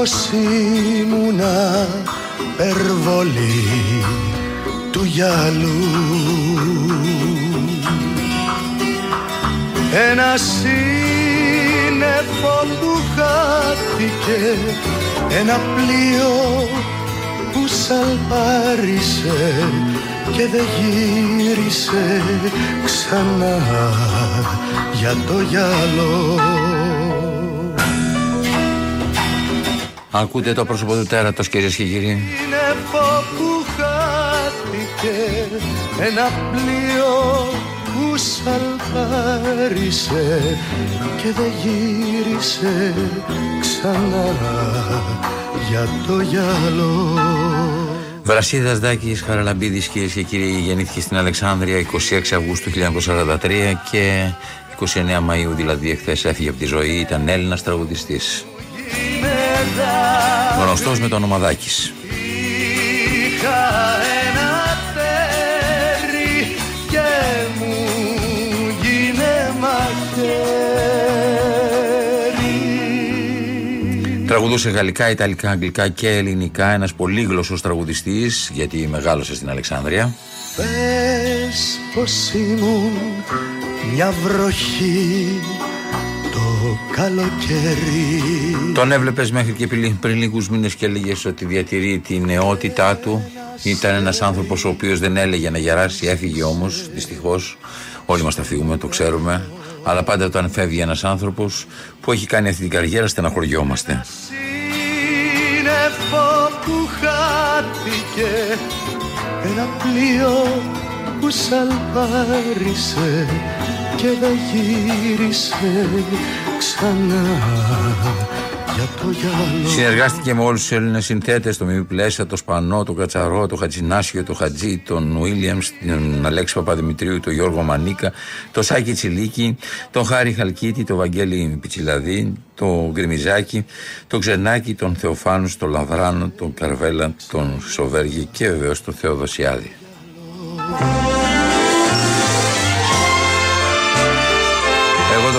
Πες πως ήμουνα περβολή του γυαλού Ένα σύννεφο που χάθηκε ένα πλοίο που σαλπάρισε και δεν γύρισε ξανά για το γυαλό. Ακούτε το πρόσωπο του τέρατος κυρίες και κύριοι. Είναι που χάθηκε ένα πλοίο που σαλπάρισε και δεν γύρισε ξανά για το γυαλό. Βρασίδας Δάκης Χαραλαμπίδης, κυρίες και κύριοι, γεννήθηκε στην Αλεξάνδρεια 26 Αυγούστου 1943 και 29 Μαου, δηλαδή εχθές έφυγε από τη ζωή. Ήταν Έλληνας τραγουδιστής. Γνωστός με το όνομα Δάκης. Τραγουδούσε γαλλικά, ιταλικά, αγγλικά και ελληνικά. Ένας πολύγλωσσος τραγουδιστής, γιατί μεγάλωσε στην Αλεξάνδρεια. Πες πως ήμουν μια βροχή το καλοκαίρι. Τον έβλεπες μέχρι και πριν λίγους μήνες και έλεγε ότι διατηρεί τη νεότητά του. Ήταν ένας άνθρωπος ο οποίος δεν έλεγε να γεράσει, έφυγε όμως, δυστυχώς. Όλοι μας τα φύγουμε, το ξέρουμε. Αλλά πάντα όταν φεύγει ένας άνθρωπος που έχει κάνει αυτή την καριέρα, στεναχωριόμαστε. Σύννεφο που χάθηκε ένα πλοίο που σαλπάρισε και δεν γύρισε ξανά Συνεργάστηκε με όλους τους Έλληνες συνθέτες, το Μιμή Πλέσσα, το Σπανό, το Κατσαρό, το Χατζινάσιο, το Χατζή, τον Βίλιαμς, τον Αλέξη Παπαδημητρίου, τον Γιώργο Μανίκα, τον Σάκη Τσιλίκη, τον Χάρη Χαλκίτη, τον Βαγγέλη Πιτσιλαδί, τον Γκριμιζάκη, τον Ξενάκη, τον Θεοφάνου, τον Λαβράνο, τον Καρβέλα, τον Σοβέργη και βεβαίως τον Θεοδοσιάδη.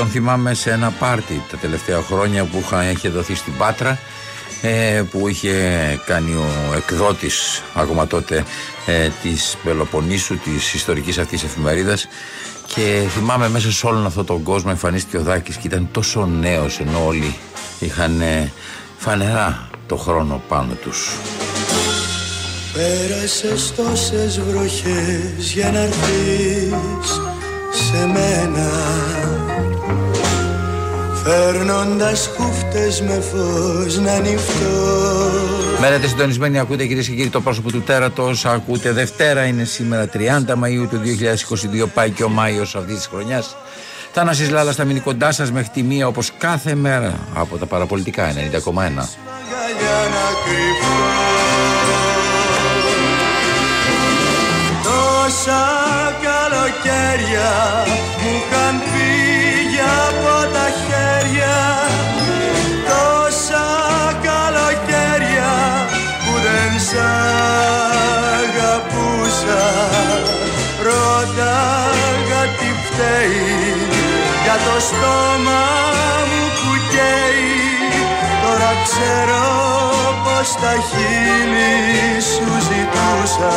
Τον θυμάμαι σε ένα πάρτι τα τελευταία χρόνια που είχα, είχε δοθεί στην Πάτρα ε, που είχε κάνει ο εκδότης ακόμα τότε ε, της Πελοποννήσου της ιστορικής αυτής εφημερίδας και θυμάμαι μέσα σε όλον αυτόν τον κόσμο εμφανίστηκε ο Δάκης και ήταν τόσο νέος ενώ όλοι είχαν ε, φανερά το χρόνο πάνω τους. Πέρασες τόσες βροχές για να έρθεις σε μένα Φέρνοντας κούφτες με φως να ανοιχτώ Μένετε συντονισμένοι, ακούτε κυρίες και κύριοι το πρόσωπο του τέρατος. Ακούτε Δευτέρα, είναι σήμερα 30 Μαου του 2022. Πάει και ο Μάιος αυτής της χρονιάς. Θάνασης Λάλας θα μείνει κοντά σας μέχρι τη μία όπως κάθε μέρα από τα παραπολιτικά 90,1. Τόσα καλοκαίρια μου είχαν φύγει από αγαπούσα. Ρώταγα τι φταίει Για το στόμα μου που καίει. Τώρα ξέρω πως τα χείλη σου ζητούσα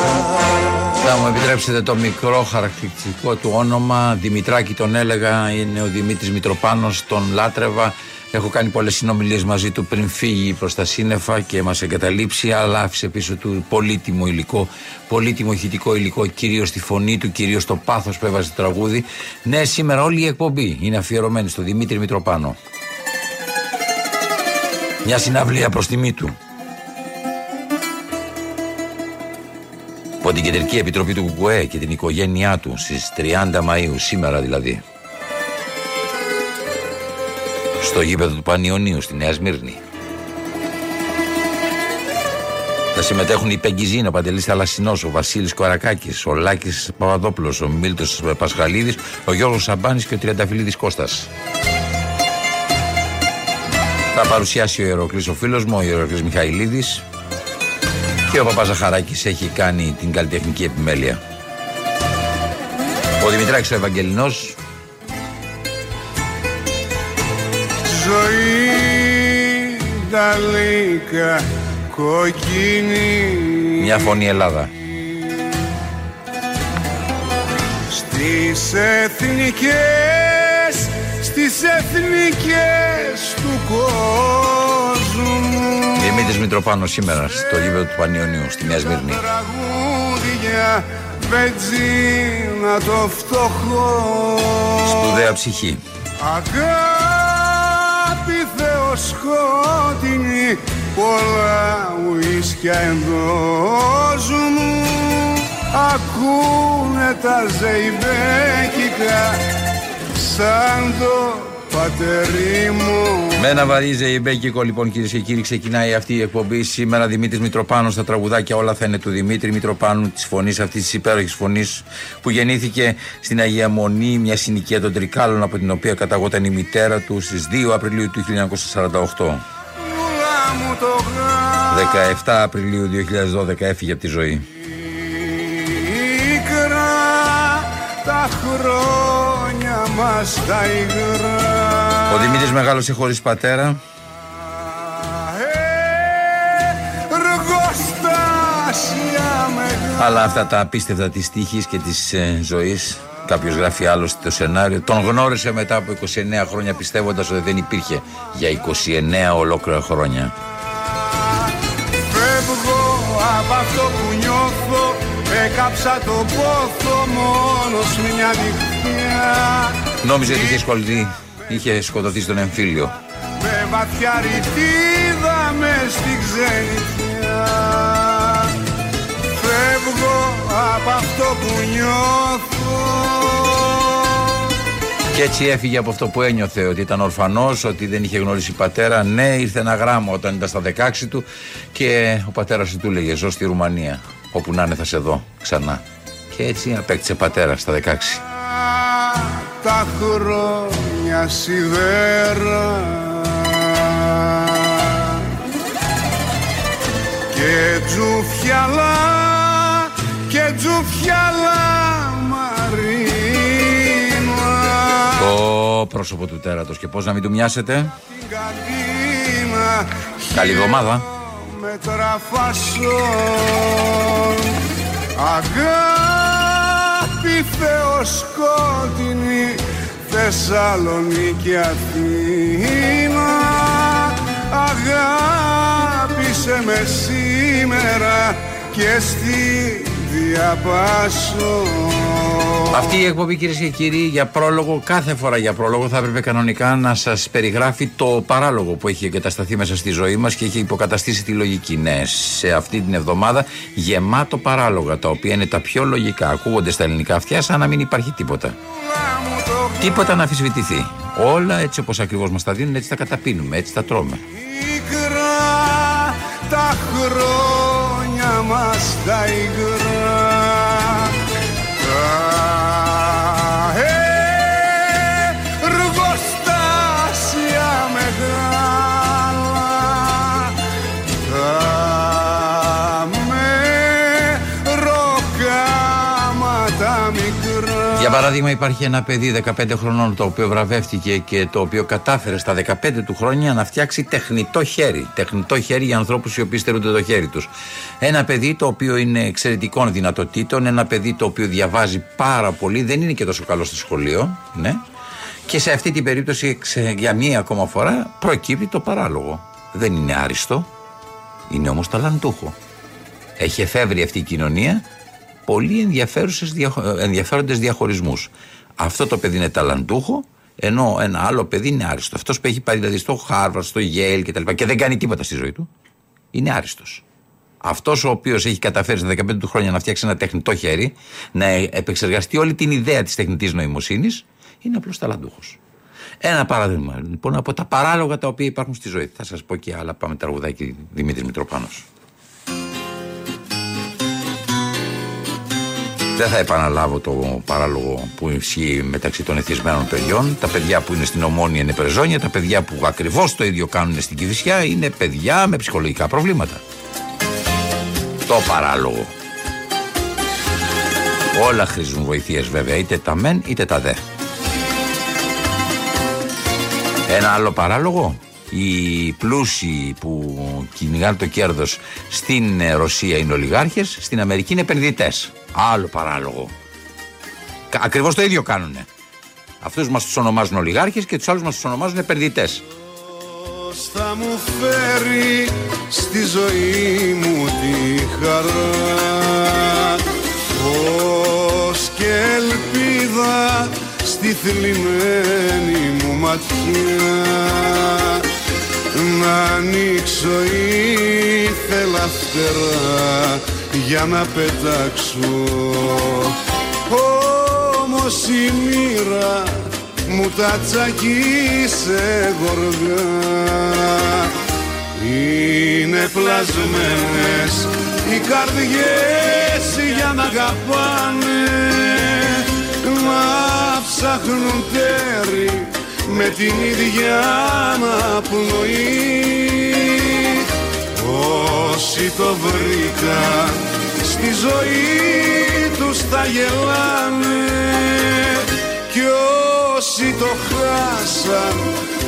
Θα μου επιτρέψετε το μικρό χαρακτηριστικό του όνομα Δημητράκη τον έλεγα Είναι ο Δημήτρης Μητροπάνος Τον λάτρευα Έχω κάνει πολλές συνομιλίες μαζί του πριν φύγει προς τα σύννεφα και μας εγκαταλείψει, αλλά άφησε πίσω του πολύτιμο υλικό, πολύτιμο ηχητικό υλικό, κυρίως τη φωνή του, κυρίως το πάθος που έβαζε το τραγούδι. Ναι, σήμερα όλη η εκπομπή είναι αφιερωμένη στο Δημήτρη Μητροπάνο. Μια συναυλία προς τιμή του. Από την Κεντρική Επιτροπή του Κουκουέ και την οικογένειά του στις 30 Μαΐου, σήμερα δηλαδή. Στο γήπεδο του Πανιωνίου στη Νέα Σμύρνη. Θα συμμετέχουν οι Πεγκυζίνα, ο Παντελής Θαλασσινός, ο Βασίλης Κορακάκης, ο Λάκης Παπαδόπουλος, ο Μίλτος Πασχαλίδης, ο Γιώργος Σαμπάνης και ο Τριανταφυλλίδης Κώστας. Θα παρουσιάσει ο Ιεροκλής ο φίλος μου, ο Ιεροκλής Μιχαηλίδης. Και ο Παπαζαχαράκη έχει κάνει την καλλιτεχνική επιμέλεια. Ο Δημητράκης ο Ευαγγελινός. Ζωή δαλίκα κοκκίνη. Μια φωνή Ελλάδα. Στις εθνικές, στις εθνικές του κόσμου Δημήτρης Μητροπάνος σήμερα στο γήπεδο του Πανιωνίου στη Νέα Σμύρνη. Τραγούδια βενζίνα το φτωχό. Σπουδαία ψυχή. Αγάπη θεοσκότεινη πολλά ουίσκια εντός μου ακούνε τα ζεϊμπέκικα σαν το πατερί μου. Με ένα βαρύ ζεϊμπέκικο λοιπόν κυρίες και κύριοι ξεκινάει αυτή η εκπομπή. Σήμερα Δημήτρης Μητροπάνος στα τραγουδάκια όλα θα είναι του Δημήτρη Μητροπάνου της φωνής αυτής της υπέροχης φωνής που γεννήθηκε στην Αγία Μονή μια συνοικία των Τρικάλων από την οποία καταγόταν η μητέρα του στις 2 Απριλίου του 1948 Πουλά μου το γάμο 17 Απριλίου 2012 έφυγε από τη ζωή. Ίκρα τα χρόνια μας τα υγρά Ο Δημήτρης μεγάλωσε χωρίς πατέρα Ε, Εργοστάσια μεγάλα Αλλά αυτά τα απίστευτα της τύχης και της ε, ζωής Κάποιος γράφει άλλωστε το σενάριο. Τον γνώρισε μετά από 29 χρόνια πιστεύοντας ότι δεν υπήρχε για 29 ολόκληρα χρόνια. Φεύγω από αυτό που νιώθω Έκαψα το πόθο μόνος μια νυχτιά Νόμιζε ότι είχε σκολτεί, είχε σκοτωθεί στον εμφύλιο. Με βαθιά ρητίδα μες στη ξενιτιά Φεύγω από αυτό που νιώθω Και έτσι έφυγε από αυτό που ένιωθε ότι ήταν ορφανός, ότι δεν είχε γνωρίσει πατέρα. Ναι, ήρθε ένα γράμμα όταν ήταν στα 16 του και ο πατέρας του του έλεγε: Ζω στη Ρουμανία. Όπου να είναι θα σε δω ξανά. Και έτσι απέκτησε πατέρα στα 16. τα χρόνια σιδέρα και τζουφιαλά και τζουφιαλά μαρίνα Το πρόσωπο του τέρατος και πώς να μην του μοιάσετε; την κατίνα Καλή εβδομάδα. μέτρα φασόν αγάπη θεοσκότεινη Θεσσαλονίκη Αθήνα αγάπησε με σήμερα και στη διαπάσω Αυτή η εκπομπή κυρίες και κύριοι για πρόλογο, κάθε φορά για πρόλογο θα έπρεπε κανονικά να σας περιγράφει το παράλογο που έχει εγκατασταθεί μέσα στη ζωή μας και έχει υποκαταστήσει τη λογική. Ναι, σε αυτή την εβδομάδα γεμάτο παράλογα τα οποία είναι τα πιο λογικά. Ακούγονται στα ελληνικά αυτιά σαν να μην υπάρχει τίποτα. Τίποτα να αμφισβητηθεί. Όλα έτσι όπως ακριβώς μας τα δίνουν, έτσι τα καταπίνουμε, έτσι τα τρώμε. Υγρά τα χρόνια μας τα υγρά παράδειγμα, υπάρχει ένα παιδί 15 χρονών το οποίο βραβεύτηκε και το οποίο κατάφερε στα 15 του χρόνια να φτιάξει τεχνητό χέρι. Τεχνητό χέρι για ανθρώπους οι οποίοι στερούνται το χέρι τους. Ένα παιδί το οποίο είναι εξαιρετικών δυνατοτήτων, ένα παιδί το οποίο διαβάζει πάρα πολύ, δεν είναι και τόσο καλό στο σχολείο, ναι. Και σε αυτή την περίπτωση, για μία ακόμα φορά, προκύπτει το παράλογο. Δεν είναι άριστο, είναι όμως ταλαντούχο. Έχει εφεύρει αυτή η κοινωνία πολύ ενδιαφέροντες διαχωρισμούς. Αυτό το παιδί είναι ταλαντούχο, ενώ ένα άλλο παιδί είναι άριστο. Αυτός που έχει πάει δηλαδή στο Χάρβαρντ, στο Yale κτλ. Και, και δεν κάνει τίποτα στη ζωή του, είναι άριστος. Αυτός ο οποίος έχει καταφέρει στα 15 του χρόνια να φτιάξει ένα τεχνητό χέρι, να επεξεργαστεί όλη την ιδέα της τεχνητής νοημοσύνης, είναι απλώς ταλαντούχος. Ένα παράδειγμα λοιπόν από τα παράλογα τα οποία υπάρχουν στη ζωή. Θα σας πω και άλλα. Πάμε τραγουδάκι Δημήτρης Μητροπάνος. Δεν θα επαναλάβω το παράλογο που ισχύει μεταξύ των εθισμένων παιδιών. Τα παιδιά που είναι στην Ομόνια είναι πρεζόνια. Τα παιδιά που ακριβώς το ίδιο κάνουν στην Κυφυσιά είναι παιδιά με ψυχολογικά προβλήματα. Το παράλογο. Όλα χρήζουν βοηθείες βέβαια, είτε τα μεν είτε τα δε. Ένα άλλο παράλογο. Οι πλούσιοι που κυνηγάνε το κέρδος στην Ρωσία είναι ολιγάρχες, στην Αμερική είναι επενδυτές. Άλλο παράλογο. Ακριβώς το ίδιο κάνουν. Αυτούς μας τους ονομάζουν ολιγάρχες και τους άλλους μας τους ονομάζουν επενδυτές. Θα μου φέρει στη ζωή μου τη χαρά Φως και ελπίδα στη θλιμμένη μου ματιά Να ανοίξω ήθελα φτερά για να πετάξω. Όμως η μοίρα μου τα τσακίσε γοργά Είναι πλασμένες οι καρδιές για να αγαπάνε. Μα ψάχνουν τέρι με την ίδια αναπνοή Όσοι το βρήκα στη ζωή τους θα γελάνε. Κι όσοι το χάσαν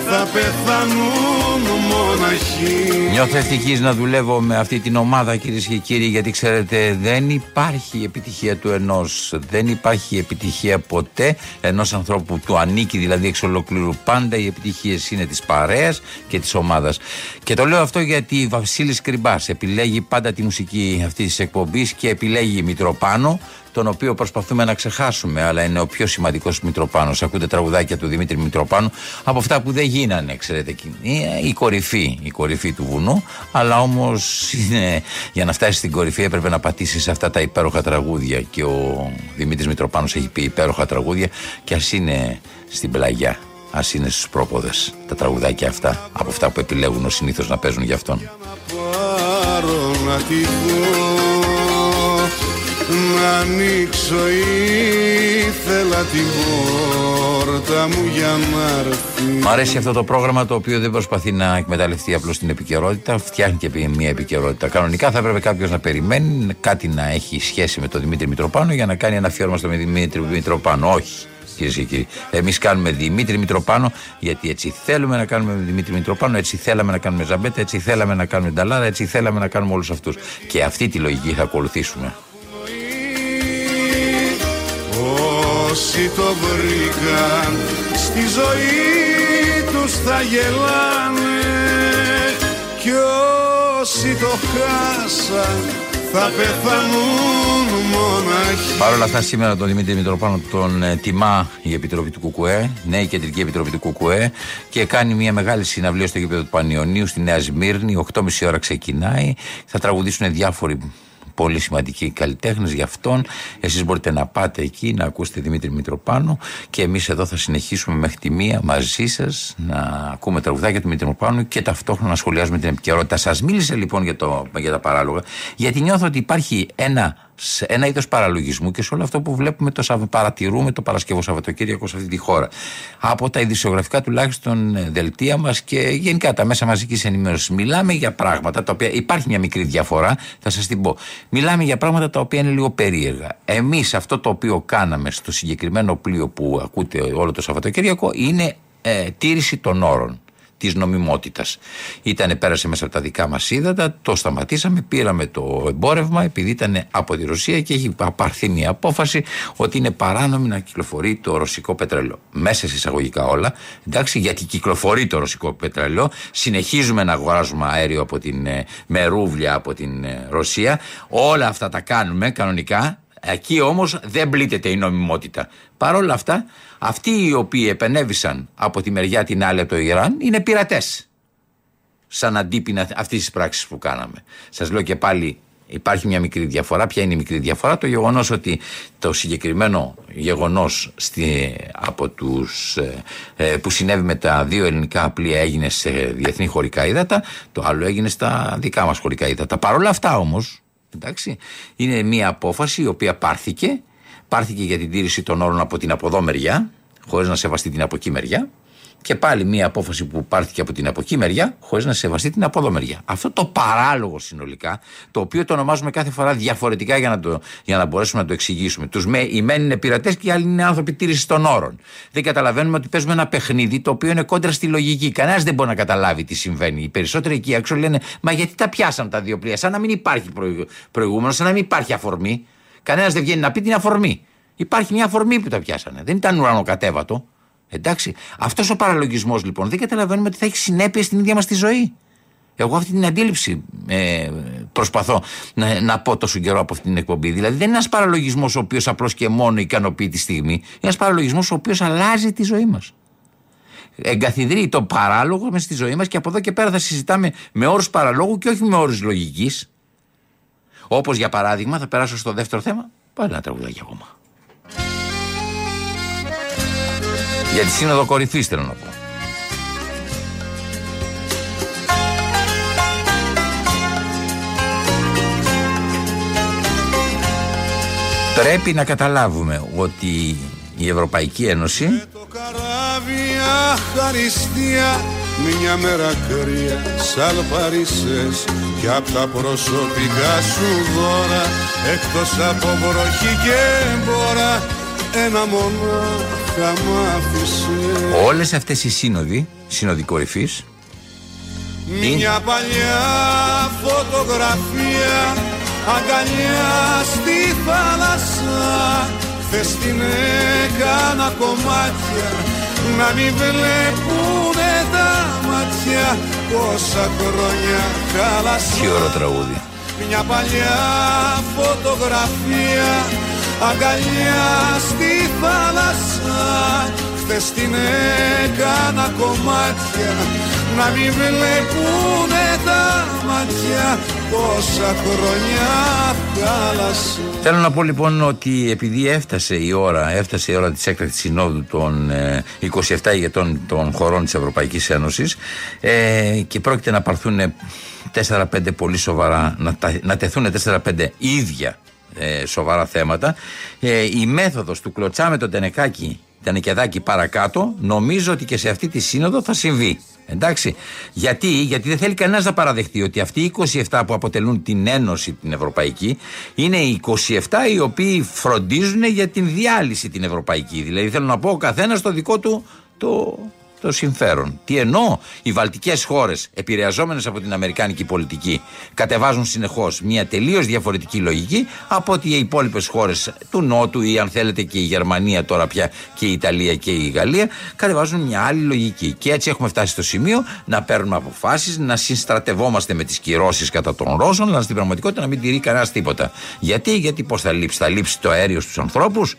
θα πεθανούν μοναχοί. Νιώθω ευτυχής να δουλεύω με αυτή την ομάδα κυρίες και κύριοι, γιατί ξέρετε, δεν υπάρχει επιτυχία του ενός. Δεν υπάρχει επιτυχία ποτέ ενός ανθρώπου που του ανήκει δηλαδή εξ ολοκλήρου. Πάντα οι επιτυχίες είναι της παρέας και της ομάδας. Και το λέω αυτό γιατί Βασίλης Κρυμπάς επιλέγει πάντα τη μουσική αυτής της εκπομπής και επιλέγει Μητροπάνο τον οποίο προσπαθούμε να ξεχάσουμε, αλλά είναι ο πιο σημαντικός Μητροπάνος. Ακούτε τραγουδάκια του Δημήτρη Μητροπάνου από αυτά που δεν γίνανε, ξέρετε. Η κορυφή, η κορυφή του βουνού, αλλά όμως για να φτάσει στην κορυφή έπρεπε να πατήσεις σε αυτά τα υπέροχα τραγούδια. Και ο Δημήτρης Μητροπάνος έχει πει υπέροχα τραγούδια, και ας είναι στην πλαγιά. Α είναι στους πρόποδες τα τραγουδάκια αυτά, από αυτά που επιλέγουν συνήθως να παίζουν για αυτόν. Να ανοίξω ήθελα την πόρτα μου για να έρθει Μ' αρέσει αυτό το πρόγραμμα το οποίο δεν προσπαθεί να εκμεταλλευτεί απλώς την επικαιρότητα, φτιάχνει και μια επικαιρότητα. Κανονικά θα έπρεπε κάποιος να περιμένει κάτι να έχει σχέση με τον Δημήτρη Μητροπάνο για να κάνει ένα αφιέρωμα στον Δημήτρη Μητροπάνο. Όχι κυρίες και κύριοι. Εμείς κάνουμε Δημήτρη Μητροπάνο, γιατί έτσι θέλουμε να κάνουμε Δημήτρη Μητροπάνο, έτσι θέλαμε να κάνουμε Ζαμπέτα, έτσι θέλαμε να κάνουμε Νταλάρα, έτσι θέλαμε να κάνουμε όλους αυτούς. Και αυτή τη λογική θα ακολουθήσουμε. Όσοι το βρήκαν στη ζωή τους θα γελάνε. Κι όσοι το χάσαν θα πεθανούν μοναχοί. Παρ' όλα αυτά σήμερα τον Δημήτρη Μητροπάνο τον ε, τιμά η Επιτροπή του ΚΚΕ, νέη Κεντρική Επιτροπή του ΚΚΕ και κάνει μια μεγάλη συναυλία στο γήπεδο του Πανιωνίου στη Νέα Σμύρνη, 8.30 ώρα ξεκινάει, θα τραγουδήσουν διάφοροι πολύ σημαντικοί καλλιτέχνες για αυτόν. Εσείς μπορείτε να πάτε εκεί να ακούσετε Δημήτρη Μητροπάνο και εμείς εδώ θα συνεχίσουμε μέχρι τη μία μαζί σας να ακούμε τραγουδάκια του Μητροπάνου και ταυτόχρονα να σχολιάζουμε την επικαιρότητα. Σας μίλησε λοιπόν για, το, για τα παράλογα, γιατί νιώθω ότι υπάρχει ένα σε ένα είδος παραλογισμού και σε όλο αυτό που βλέπουμε το παρατηρούμε το Παρασκευό Σαββατοκύριακο σε αυτή τη χώρα. Από τα ειδησιογραφικά τουλάχιστον ε, δελτία μας και γενικά τα μέσα μαζικής ενημέρωσης. Μιλάμε για πράγματα τα οποία υπάρχει μια μικρή διαφορά, θα σας την πω. Μιλάμε για πράγματα τα οποία είναι λίγο περίεργα. Εμείς αυτό το οποίο κάναμε στο συγκεκριμένο πλοίο που ακούτε όλο το Σαββατοκύριακο είναι ε, τήρηση των όρων της νομιμότητας. Ήτανε, πέρασε μέσα από τα δικά μας ύδατα, το σταματήσαμε, πήραμε το εμπόρευμα επειδή ήταν από τη Ρωσία και έχει πάρθει μια απόφαση ότι είναι παράνομη να κυκλοφορεί το ρωσικό πετρέλαιο. Μέσα σε εισαγωγικά όλα, εντάξει, γιατί κυκλοφορεί το ρωσικό πετρέλαιο, συνεχίζουμε να αγοράζουμε αέριο από την ε, μερούβλια από την ε, Ρωσία. Όλα αυτά τα κάνουμε κανονικά. Εκεί όμως δεν πλήττεται η νομιμότητα. Παρ' όλα αυτά, αυτοί οι οποίοι επενέβησαν από τη μεριά την άλλη από το Ιράν είναι πειρατές. Σαν αντίπεινα αυτής της πράξης που κάναμε. Σας λέω και πάλι, υπάρχει μια μικρή διαφορά. Ποια είναι η μικρή διαφορά, το γεγονός ότι το συγκεκριμένο γεγονός από τους, ε, ε, που συνέβη με τα δύο ελληνικά πλοία έγινε σε διεθνή χωρικά ύδατα, το άλλο έγινε στα δικά μας χωρικά ύδατα. Παρ' όλα αυτά όμως, εντάξει, είναι μια απόφαση η οποία πάρθηκε Πάρθηκε για την τήρηση των όρων από την από εδώ μεριά, χωρίς να σεβαστεί την από εκεί μεριά. Και πάλι μια απόφαση που πάρθηκε από την από εκεί μεριά, χωρίς να σεβαστεί την από εδώ μεριά. Αυτό το παράλογο συνολικά, το οποίο το ονομάζουμε κάθε φορά διαφορετικά για να, το, για να μπορέσουμε να το εξηγήσουμε. Τους με, οι μένει είναι πειρατές και οι άλλοι είναι άνθρωποι τήρησης των όρων. Δεν καταλαβαίνουμε ότι παίζουμε ένα παιχνίδι το οποίο είναι κόντρα στη λογική. Κανένας δεν μπορεί να καταλάβει τι συμβαίνει. Οι περισσότεροι εκεί έξω λένε Μα γιατί τα πιάσαν τα δύο πλοία, σαν να μην υπάρχει προηγούμενο, σαν να μην υπάρχει αφορμή. Κανένας δεν βγαίνει να πει την αφορμή. Υπάρχει μια αφορμή που τα πιάσανε. Δεν ήταν ουρανοκατέβατο. Εντάξει. Αυτός ο παραλογισμός λοιπόν δεν καταλαβαίνουμε ότι θα έχει συνέπειες στην ίδια μας τη ζωή. Εγώ αυτή την αντίληψη ε, προσπαθώ να, να πω τόσο καιρό από αυτή την εκπομπή. Δηλαδή δεν είναι ένας παραλογισμός ο οποίος απλώς και μόνο ικανοποιεί τη στιγμή. Είναι ένας παραλογισμός ο οποίος αλλάζει τη ζωή μας. Εγκαθιδρύει το παράλογο μες στη ζωή μας και από εδώ και πέρα θα συζητάμε με όρους παραλόγου και όχι με όρους λογικής. Όπως για παράδειγμα, θα περάσω στο δεύτερο θέμα. Πάλι ένα τραγουδάκι ακόμα. Για τη σύνοδο κορυφής θέλω να πω. Πρέπει να καταλάβουμε ότι η Ευρωπαϊκή Ένωση μια μέρα κρύα σαν παρίσες και απ' τα προσωπικά σου δώρα εκτός από βροχή και μπόρα ένα μονάχα μ' άφησες. Όλες αυτές οι σύνοδοι, σύνοδοι κορυφής Μια παλιά φωτογραφία αγκαλιά στη θάλασσα Χθες την έκανα κομμάτια να μην βλέπουνε τα μάτια πόσα χρόνια χάλασα Τι ωραίο τραγούδι. Μια παλιά φωτογραφία αγκαλιά στη θάλασσα Χθες την έκανα κομμάτια να μην βλέπουνε τα μάτια πόσα χρόνια θάλασσα. Θέλω να πω λοιπόν ότι επειδή έφτασε η ώρα, έφτασε η ώρα της έκτακτης συνόδου των 27 ε, ηγετών των χωρών της Ευρωπαϊκής Ένωσης ε, και πρόκειται να παρθούν 4-5 πολύ σοβαρά, να, να τεθούν 4-5 ίδια ε, σοβαρά θέματα. Ε, η μέθοδος του κλωτσά με τον Τενεκάκι, Τενεκεδάκι παρακάτω, νομίζω ότι και σε αυτή τη σύνοδο θα συμβεί. Εντάξει. Γιατί, γιατί δεν θέλει κανένας να παραδεχτεί ότι αυτοί οι 27 που αποτελούν την Ένωση την Ευρωπαϊκή είναι οι 27 οι οποίοι φροντίζουν για την διάλυση την Ευρωπαϊκή. Δηλαδή θέλω να πω ο καθένας το δικό του το, το συμφέρον. Τι εννοώ, οι βαλτικές χώρες, επηρεαζόμενες από την Αμερικάνικη πολιτική, κατεβάζουν συνεχώς μια τελείως διαφορετική λογική από ότι οι υπόλοιπες χώρες του Νότου ή αν θέλετε και η Γερμανία τώρα πια και η Ιταλία και η Γαλλία, κατεβάζουν μια άλλη λογική. Και έτσι έχουμε φτάσει στο σημείο να παίρνουμε αποφάσεις, να συστρατευόμαστε με τις κυρώσεις κατά των Ρώσων, αλλά στην πραγματικότητα να μην τηρεί κανένας τίποτα. Γιατί, γιατί πώς θα λείψει, θα λείψει το αέριο στους ανθρώπους,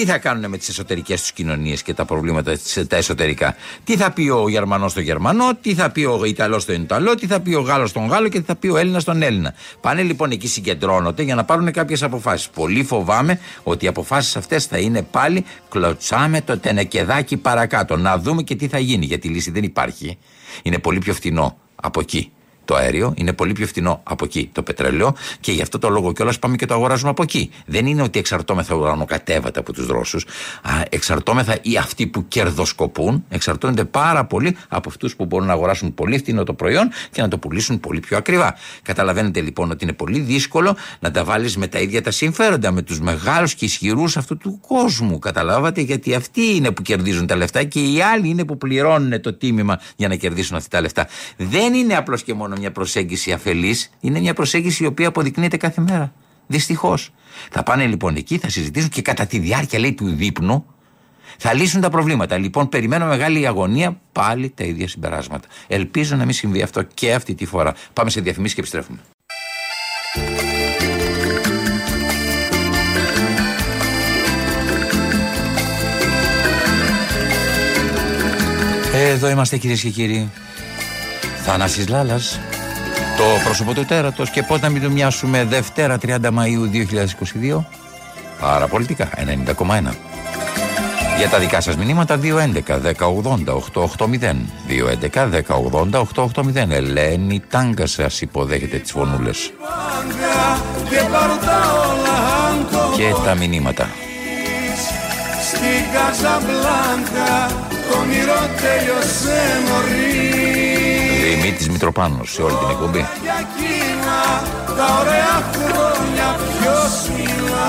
τι θα κάνουν με τις εσωτερικές τους κοινωνίες και τα προβλήματα τα εσωτερικά; Τι θα πει ο Γερμανός στο Γερμανό, τι θα πει ο Ιταλός στον Ιταλό, τι θα πει ο Γάλλος στον Γάλλο και τι θα πει ο Έλληνας στον Έλληνα; Πάνε λοιπόν εκεί συγκεντρώνονται για να πάρουν κάποιες αποφάσεις. Πολύ φοβάμαι ότι οι αποφάσεις αυτές θα είναι πάλι κλωτσάμε το τενεκεδάκι παρακάτω. Να δούμε και τι θα γίνει, γιατί η λύση δεν υπάρχει. Είναι πολύ πιο φθηνό από εκεί το αέριο, είναι πολύ πιο φθηνό από εκεί το πετρέλαιο και γι' αυτό το λόγο κιόλας πάμε και το αγοράζουμε από εκεί. Δεν είναι ότι εξαρτώμεθα ουρανοκατέβατα από τους Ρώσους. Εξαρτώμεθα ή αυτοί που κερδοσκοπούν, εξαρτώνται πάρα πολύ από αυτούς που μπορούν να αγοράσουν πολύ φθηνό το προϊόν και να το πουλήσουν πολύ πιο ακριβά. Καταλαβαίνετε λοιπόν ότι είναι πολύ δύσκολο να τα βάλεις με τα ίδια τα συμφέροντα, με τους μεγάλους και ισχυρούς αυτού του κόσμου. Καταλάβατε, γιατί αυτοί είναι που κερδίζουν τα λεφτά και οι άλλοι είναι που πληρώνουν το τίμημα για να κερδίσουν αυτά τα λεφτά. Δεν είναι απλώς και μόνο μια προσέγγιση αφελής, είναι μια προσέγγιση η οποία αποδεικνύεται κάθε μέρα. Δυστυχώς. Θα πάνε λοιπόν εκεί, θα συζητήσουν και κατά τη διάρκεια λέει του δείπνου θα λύσουν τα προβλήματα. Λοιπόν, περιμένω μεγάλη αγωνία, πάλι τα ίδια συμπεράσματα. Ελπίζω να μην συμβεί αυτό και αυτή τη φορά. Πάμε σε διαφημίσεις και επιστρέφουμε. Εδώ είμαστε κυρίες και κύριοι. Θανάσης Λάλας, το πρόσωπο του τέρατος και πώς να μην το μοιάσουμε Δευτέρα 30 Μαΐου 2022. Παραπολιτικά, 90,1. Για τα δικά σας μηνύματα 211 1080 880 211 1080 880 Ελένη Τάγκα σας υποδέχεται τις φωνούλες. Και τα μηνύματα. Στην Καζαμπλάνκα το όνειρο τέλειωσε νωρίς Δημήτρης Μητροπάνος σε όλη την εκπομπή. Για εκείνα τα ωραία χρόνια ποιος μιλά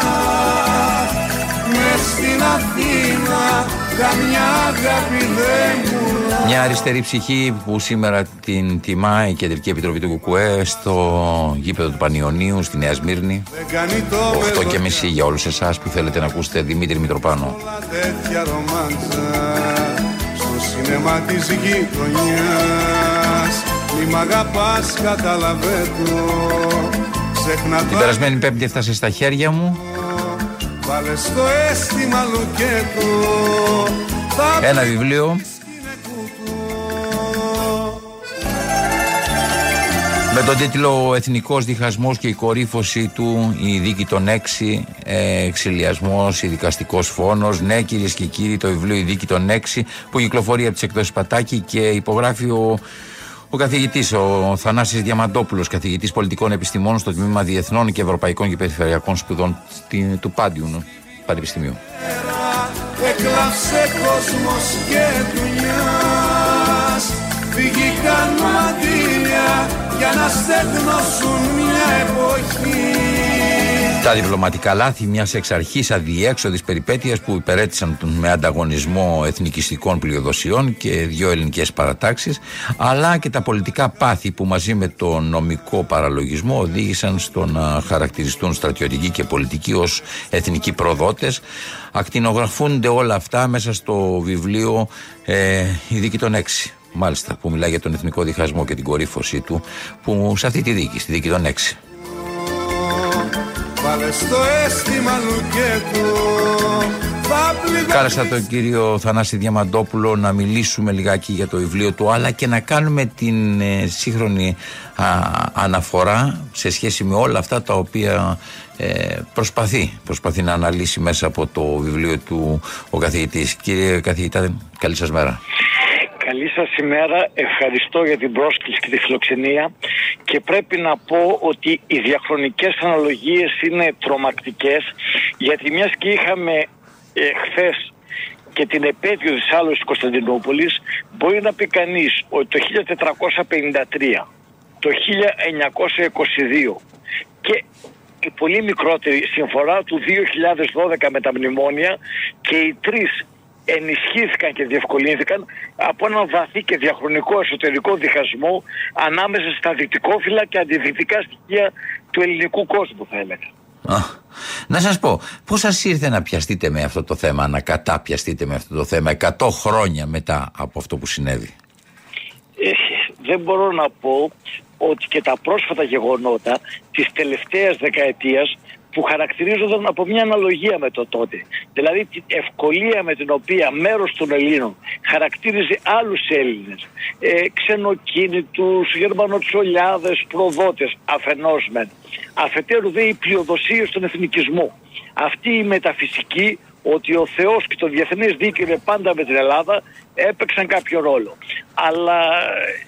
στην Αθήνα καμιά αγάπη δεν Μια αριστερή ψυχή που σήμερα την τιμάει η Κεντρική Επιτροπή του Κουκουέ στο γήπεδο του Πανιωνίου στη Νέα Σμύρνη. 8 και μισή για όλους εσάς που θέλετε να ακούσετε Δημήτρη Μητροπάνο τέτοια ρομάντζα στο σινεμά της γειτονιάς Μη μ' αγαπάς καταλαβαίνω. Την περασμένη πέμπτη έφτασε στα χέρια μου. Βάλε στο αίσθημα λουκέτο. Ένα βιβλίο. Με τον τίτλο Εθνικός Διχασμός και η κορύφωση του, η δίκη των έξι, ε, εξηλιασμός, η δικαστικός φόνος. Ναι, κυρίες και κύριοι, το βιβλίο Η δίκη των έξι που κυκλοφορεί από τις εκδόσεις Πατάκη και υπογράφει ο ο καθηγητής, ο Θανάσης Διαμαντόπουλος, καθηγητής πολιτικών επιστημών στο τμήμα Διεθνών και Ευρωπαϊκών και Περιφερειακών Σπουδών του Πάντιου Πανεπιστημίου. Έκλαψε κόσμος και δουλειάς Βγήκαν μαντήλια για να στεγνώσουν μια εποχή τα διπλωματικά λάθη μιας εξ αρχής αδιέξοδης περιπέτειας που υπερέτησαν με ανταγωνισμό εθνικιστικών πλειοδοσιών και δύο ελληνικές παρατάξεις, αλλά και τα πολιτικά πάθη που μαζί με το νομικό παραλογισμό οδήγησαν στο να χαρακτηριστούν στρατιωτικοί και πολιτικοί ως εθνικοί προδότες. Ακτινογραφούνται όλα αυτά μέσα στο βιβλίο ε, Η Δίκη των Έξι. Μάλιστα, που μιλάει για τον εθνικό διχασμό και την κορύφωσή του, που σε αυτή τη δίκη, στη δίκη των Έξι. Βάλε στο αίσθημα Κάλεσα τον κύριο Θανάση Διαμαντόπουλο να μιλήσουμε λιγάκι για το βιβλίο του αλλά και να κάνουμε την ε, σύγχρονη αναφορά σε σχέση με όλα αυτά τα οποία ε, προσπαθεί, προσπαθεί να αναλύσει μέσα από το βιβλίο του ο καθηγητής. Κύριε καθηγητά, καλή σας μέρα. Καλή σας ημέρα. Ευχαριστώ για την πρόσκληση και τη φιλοξενία. Και πρέπει να πω ότι οι διαχρονικές αναλογίες είναι τρομακτικές γιατί μιας και είχαμε ε, χθες και την επέτειο της άλλης της Κωνσταντινούπολης μπορεί να πει κανείς ότι το 1453, το 1922 και η πολύ μικρότερη συμφορά του 2012 με τα μνημόνια και οι τρεις ενισχύθηκαν και διευκολύνθηκαν από έναν βαθύ και διαχρονικό εσωτερικό διχασμό ανάμεσα στα δυτικόφυλλα και αντιδυτικά στοιχεία του ελληνικού κόσμου θα έλεγα. να σας πω, πώς σας ήρθε να πιαστείτε με αυτό το θέμα, να κατάπιαστείτε με αυτό το θέμα 100 χρόνια μετά από αυτό που συνέβη; Ε, δεν μπορώ να πω ότι και τα πρόσφατα γεγονότα της τελευταίας δεκαετίας που χαρακτηρίζονταν από μια αναλογία με το τότε. Δηλαδή την ευκολία με την οποία μέρος των Ελλήνων χαρακτήριζε άλλους Έλληνες, ε, ξενοκίνητους, γερμανοτσολιάδες, προδότες, αφενός μεν. Αφετέρου δε η πλειοδοσία στον εθνικισμό. Αυτή η μεταφυσική ότι ο Θεός και το διεθνές δίκαιο είναι πάντα με την Ελλάδα έπαιξαν κάποιο ρόλο. Αλλά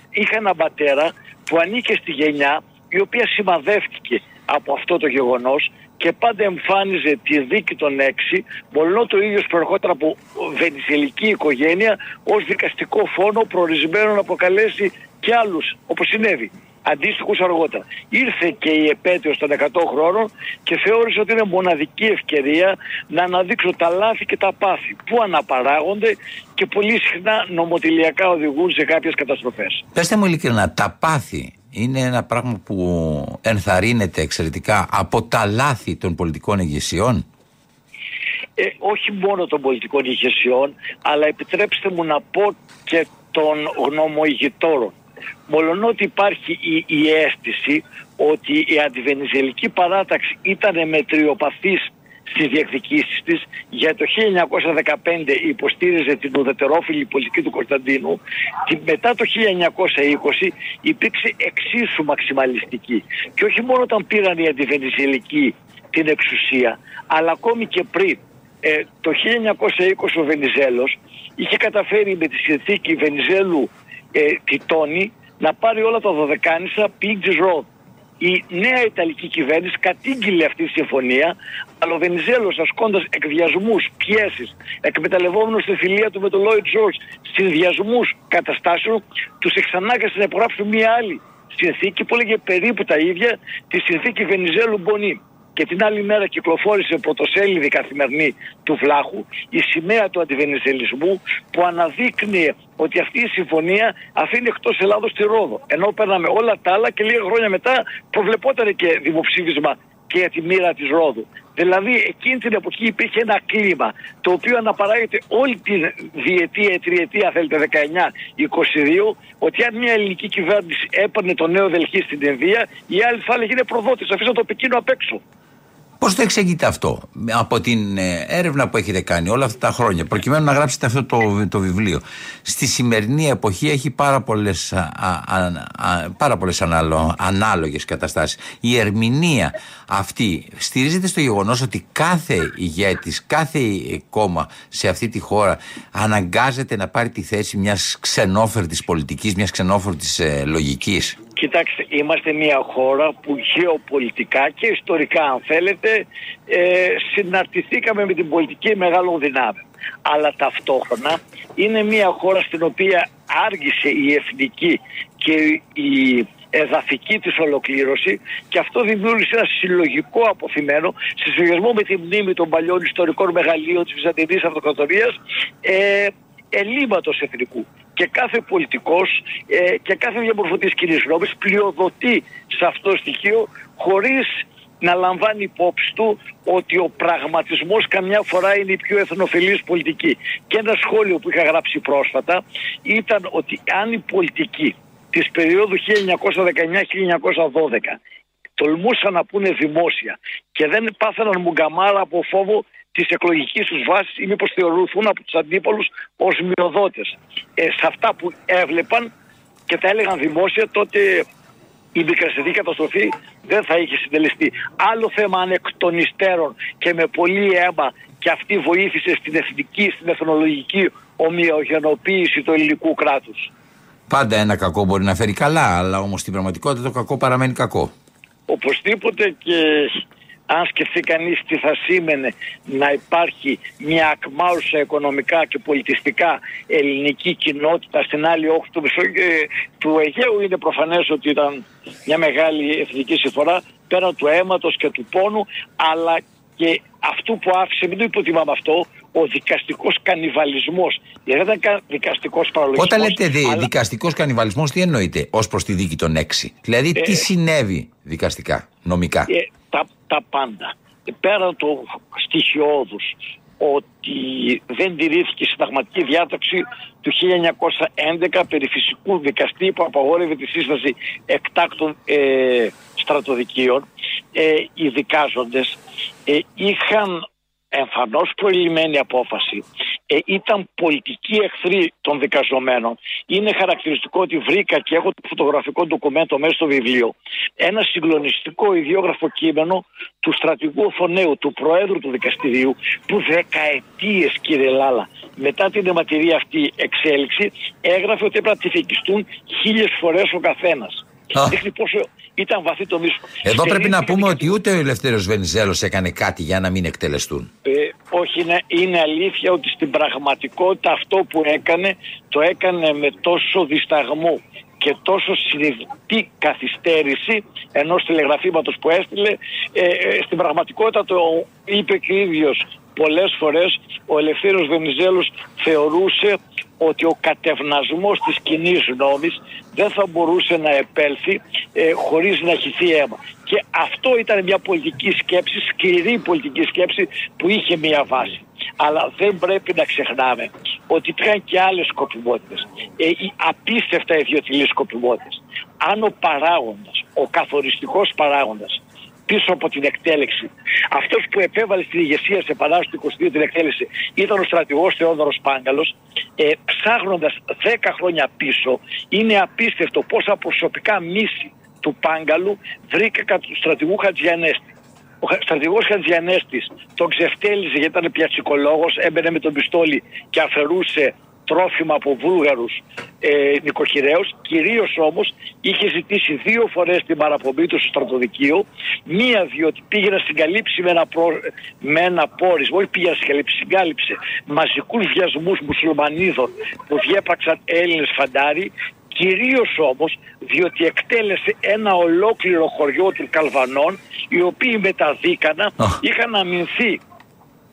είχα έναν πατέρα που ανήκε στη γενιά η οποία σημαδεύτηκε από αυτό το γεγονός και πάντα εμφάνιζε τη δίκη των έξι, μόνο το ίδιος προερχόταν από βενιζελική οικογένεια ως δικαστικό φόνο προορισμένο να αποκαλέσει και άλλους, όπως συνέβη αντίστοιχους αργότερα. Ήρθε και η επέτειος των 100 χρόνων και θεώρησε ότι είναι μοναδική ευκαιρία να αναδείξω τα λάθη και τα πάθη που αναπαράγονται και πολύ συχνά νομοτελειακά οδηγούν σε κάποιες καταστροφές. Πεςτε μου ειλικρινά, τα πάθη είναι ένα πράγμα που ενθαρρύνεται εξαιρετικά από τα λάθη των πολιτικών ηγεσιών; Ε, όχι μόνο των πολιτικών ηγεσιών, αλλά επιτρέψτε μου να πω και των γνωμοηγητόρων. Μολονότι υπάρχει η, η αίσθηση ότι η αντιβενιζελική παράταξη ήταν μετριοπαθής στις διεκδικήσεις της. Για το 1915 υποστήριζε την ουδετερόφιλη πολιτική του Κωνσταντίνου. Και μετά το 1920 υπήρξε εξίσου μαξιμαλιστική. Και όχι μόνο όταν πήραν οι αντιβενιζελικοί την εξουσία αλλά ακόμη και πριν. Ε, το 1920 ο Βενιζέλος είχε καταφέρει με τη συνθήκη Βενιζέλου ε, Τιτώνη να πάρει όλα τα δωδεκάνησα Pigs Road. Η νέα Ιταλική κυβέρνηση κατήγγειλε αυτή τη συμφωνία, αλλά ο Βενιζέλος ασκώντας εκβιασμούς, πιέσεις, εκμεταλλευόμενος τη φιλία του με τον Λόιτ Τζορτ, συνδυασμούς καταστάσεων, τους εξανάγκασε να υπογράψουν μία άλλη συνθήκη που έλεγε περίπου τα ίδια τη συνθήκη Βενιζέλου Μπονί και την άλλη μέρα κυκλοφόρησε πρωτοσέλιδη καθημερινή του Βλάχου η σημαία του αντιβενιζελισμού που αναδείκνυε ότι αυτή η συμφωνία αφήνει εκτός Ελλάδος τη Ρόδο. Ενώ παίρναμε όλα τα άλλα και λίγα χρόνια μετά προβλεπόταν και δημοψήφισμα και για τη μοίρα της Ρόδου. Δηλαδή εκείνη την εποχή υπήρχε ένα κλίμα το οποίο αναπαράγεται όλη τη διετία, τριετία θέλετε 19-22 ότι αν μια ελληνική κυβέρνηση έπαιρνε το νέο Δελχή στην Ινδία η άλλη θα έλεγε είναι προδότης, αφήσα το Πεκίνο απ' έξω. Πώς το εξηγείτε αυτό από την ε, έρευνα που έχετε κάνει όλα αυτά τα χρόνια, προκειμένου να γράψετε αυτό το, το βιβλίο. Στη σημερινή εποχή έχει πάρα πολλές πάρα πολλές ανάλογες καταστάσεις. Η ερμηνεία αυτή στηρίζεται στο γεγονός ότι κάθε ηγέτης, κάθε κόμμα σε αυτή τη χώρα αναγκάζεται να πάρει τη θέση μιας ξενόφερτης πολιτικής, μιας ξενόφερτης ε, λογικής. Κοιτάξτε, είμαστε μια χώρα που γεωπολιτικά και ιστορικά αν θέλετε ε, συναρτηθήκαμε με την πολιτική μεγάλων δυνάμεων. Αλλά ταυτόχρονα είναι μια χώρα στην οποία άργησε η εθνική και η εδαφική της ολοκλήρωση και αυτό δημιούργησε ένα συλλογικό αποθυμένο σε συνδυασμό με τη μνήμη των παλιών ιστορικών μεγαλείων της Βυζαντινής Αυτοκρατορίας ε, ελλείμματος εθνικού και κάθε πολιτικός ε, και κάθε διαμορφωτής κοινής γνώμης πλειοδοτεί σε αυτό το στοιχείο χωρίς να λαμβάνει υπόψη του ότι ο πραγματισμός καμιά φορά είναι η πιο εθνοφιλής πολιτική. Και ένα σχόλιο που είχα γράψει πρόσφατα ήταν ότι αν η πολιτική της περίοδου 1919-1912 τολμούσαν να πούνε δημόσια και δεν πάθαιναν μουγκαμάρα από φόβο της εκλογικής τους βάσης ή μήπως θεωρηθούν από τους αντίπαλους ως μειοδότες. Ε, σε αυτά που έβλεπαν και τα έλεγαν δημόσια, τότε η μικρασιατική καταστροφή δεν θα είχε συντελεστεί. Άλλο θέμα αν εκ των υστέρων και με πολύ αίμα και αυτή βοήθησε στην εθνική, στην εθνολογική ομοιογενοποίηση του ελληνικού κράτους. Πάντα ένα κακό μπορεί να φέρει καλά, αλλά όμως στην πραγματικότητα το κακό παραμένει κακό. Οπωσδήποτε και αν σκεφτεί κανείς τι θα σήμαινε να υπάρχει μια ακμάρουσα οικονομικά και πολιτιστικά ελληνική κοινότητα στην άλλη όχθη του, του Αιγαίου είναι προφανές ότι ήταν μια μεγάλη εθνική συμφορά πέρα του αίματος και του πόνου αλλά και αυτού που άφησε, μην το υποτιμάμε αυτό, ο δικαστικός κανιβαλισμός. Γιατί δεν ήταν δικαστικός παραλογισμός. Όταν λέτε αλλά... δικαστικός κανιβαλισμός, τι εννοείτε ως προς τη δίκη των έξι; Δηλαδή, τι ε, συνέβη δικαστικά, νομικά; Ε, τα, τα πάντα. Πέραν του στοιχειώδους ότι δεν τηρήθηκε η συνταγματική διάταξη του 1911 περί φυσικού δικαστή που απαγόρευε τη σύσταση εκτάκτων ε, στρατοδικείων ε, οι δικάζοντες ε, είχαν εμφανώς προηλημένη απόφαση ε, ήταν πολιτική εχθρή των δικαζομένων. Είναι χαρακτηριστικό ότι βρήκα και έχω το φωτογραφικό ντοκουμέντο μέσα στο βιβλίο ένα συγκλονιστικό ιδιόγραφο κείμενο του στρατηγού Φωνέου, του Προέδρου του Δικαστηρίου, που δεκαετίες κύριε Λάλα μετά την αιματηρή αυτή εξέλιξη έγραφε ότι έπρεπε να τυφικιστούν χίλιες φορές ο καθένας. Δείχνει πόσο ήταν βαθύ το μίσο. Εδώ πρέπει να πούμε ότι ούτε ο Ελευθέρω Βενιζέλος έκανε κάτι για να μην εκτελεστούν. Ε, όχι, είναι, είναι αλήθεια ότι στην πραγματικότητα αυτό που έκανε το έκανε με τόσο δισταγμό και τόσο συνειδητή καθυστέρηση ενός τηλεγραφήματος που έστειλε ε, ε, στην πραγματικότητα το είπε και ο ίδιος πολλές φορές ο Ελευθέρος Βενιζέλος θεωρούσε ότι ο κατευνασμός της κοινή νόμης δεν θα μπορούσε να επέλθει ε, χωρίς να χυθεί αίμα. Και αυτό ήταν μια πολιτική σκέψη, σκληρή πολιτική σκέψη που είχε μια βάση. Αλλά δεν πρέπει να ξεχνάμε ότι υπήρχαν και άλλες σκοπιμότητες. Ε, οι απίστευτα ιδιωτηλείς σκοπιμότητες. Αν ο παράγοντας, ο καθοριστικός παράγοντας πίσω από την εκτέλεξη. Αυτός που επέβαλε στην ηγεσία σε επανάσταση του 22 την εκτέλεση ήταν ο στρατηγός Θεόδωρος Πάγκαλος. Ε, Ψάχνοντας 10 χρόνια πίσω, είναι απίστευτο πόσα προσωπικά μίση του Πάγκαλου βρήκα κατά του στρατηγού Χατζιανέστη. Ο στρατηγός Χατζιανέστης τον ξεφτέλιζε γιατί ήταν πιατσικολόγος, έμπαινε με τον πιστόλι και αφαιρούσε τρόφιμα από Βούλγαρους ε, νοικοκυρέους, κυρίως όμως είχε ζητήσει δύο φορές την παραπομπή του στο στρατοδικείο, μία διότι πήγε να συγκαλύψει με ένα, προ, με ένα πόρισμα, όχι πήγε να συγκαλύψει, συγκάλυψε μαζικούς βιασμούς μουσουλμανίδων που διέπραξαν Έλληνες φαντάροι. Κυρίως όμως διότι εκτέλεσε ένα ολόκληρο χωριό του Καλβανών οι οποίοι μεταδίκανα είχαν αμυνθεί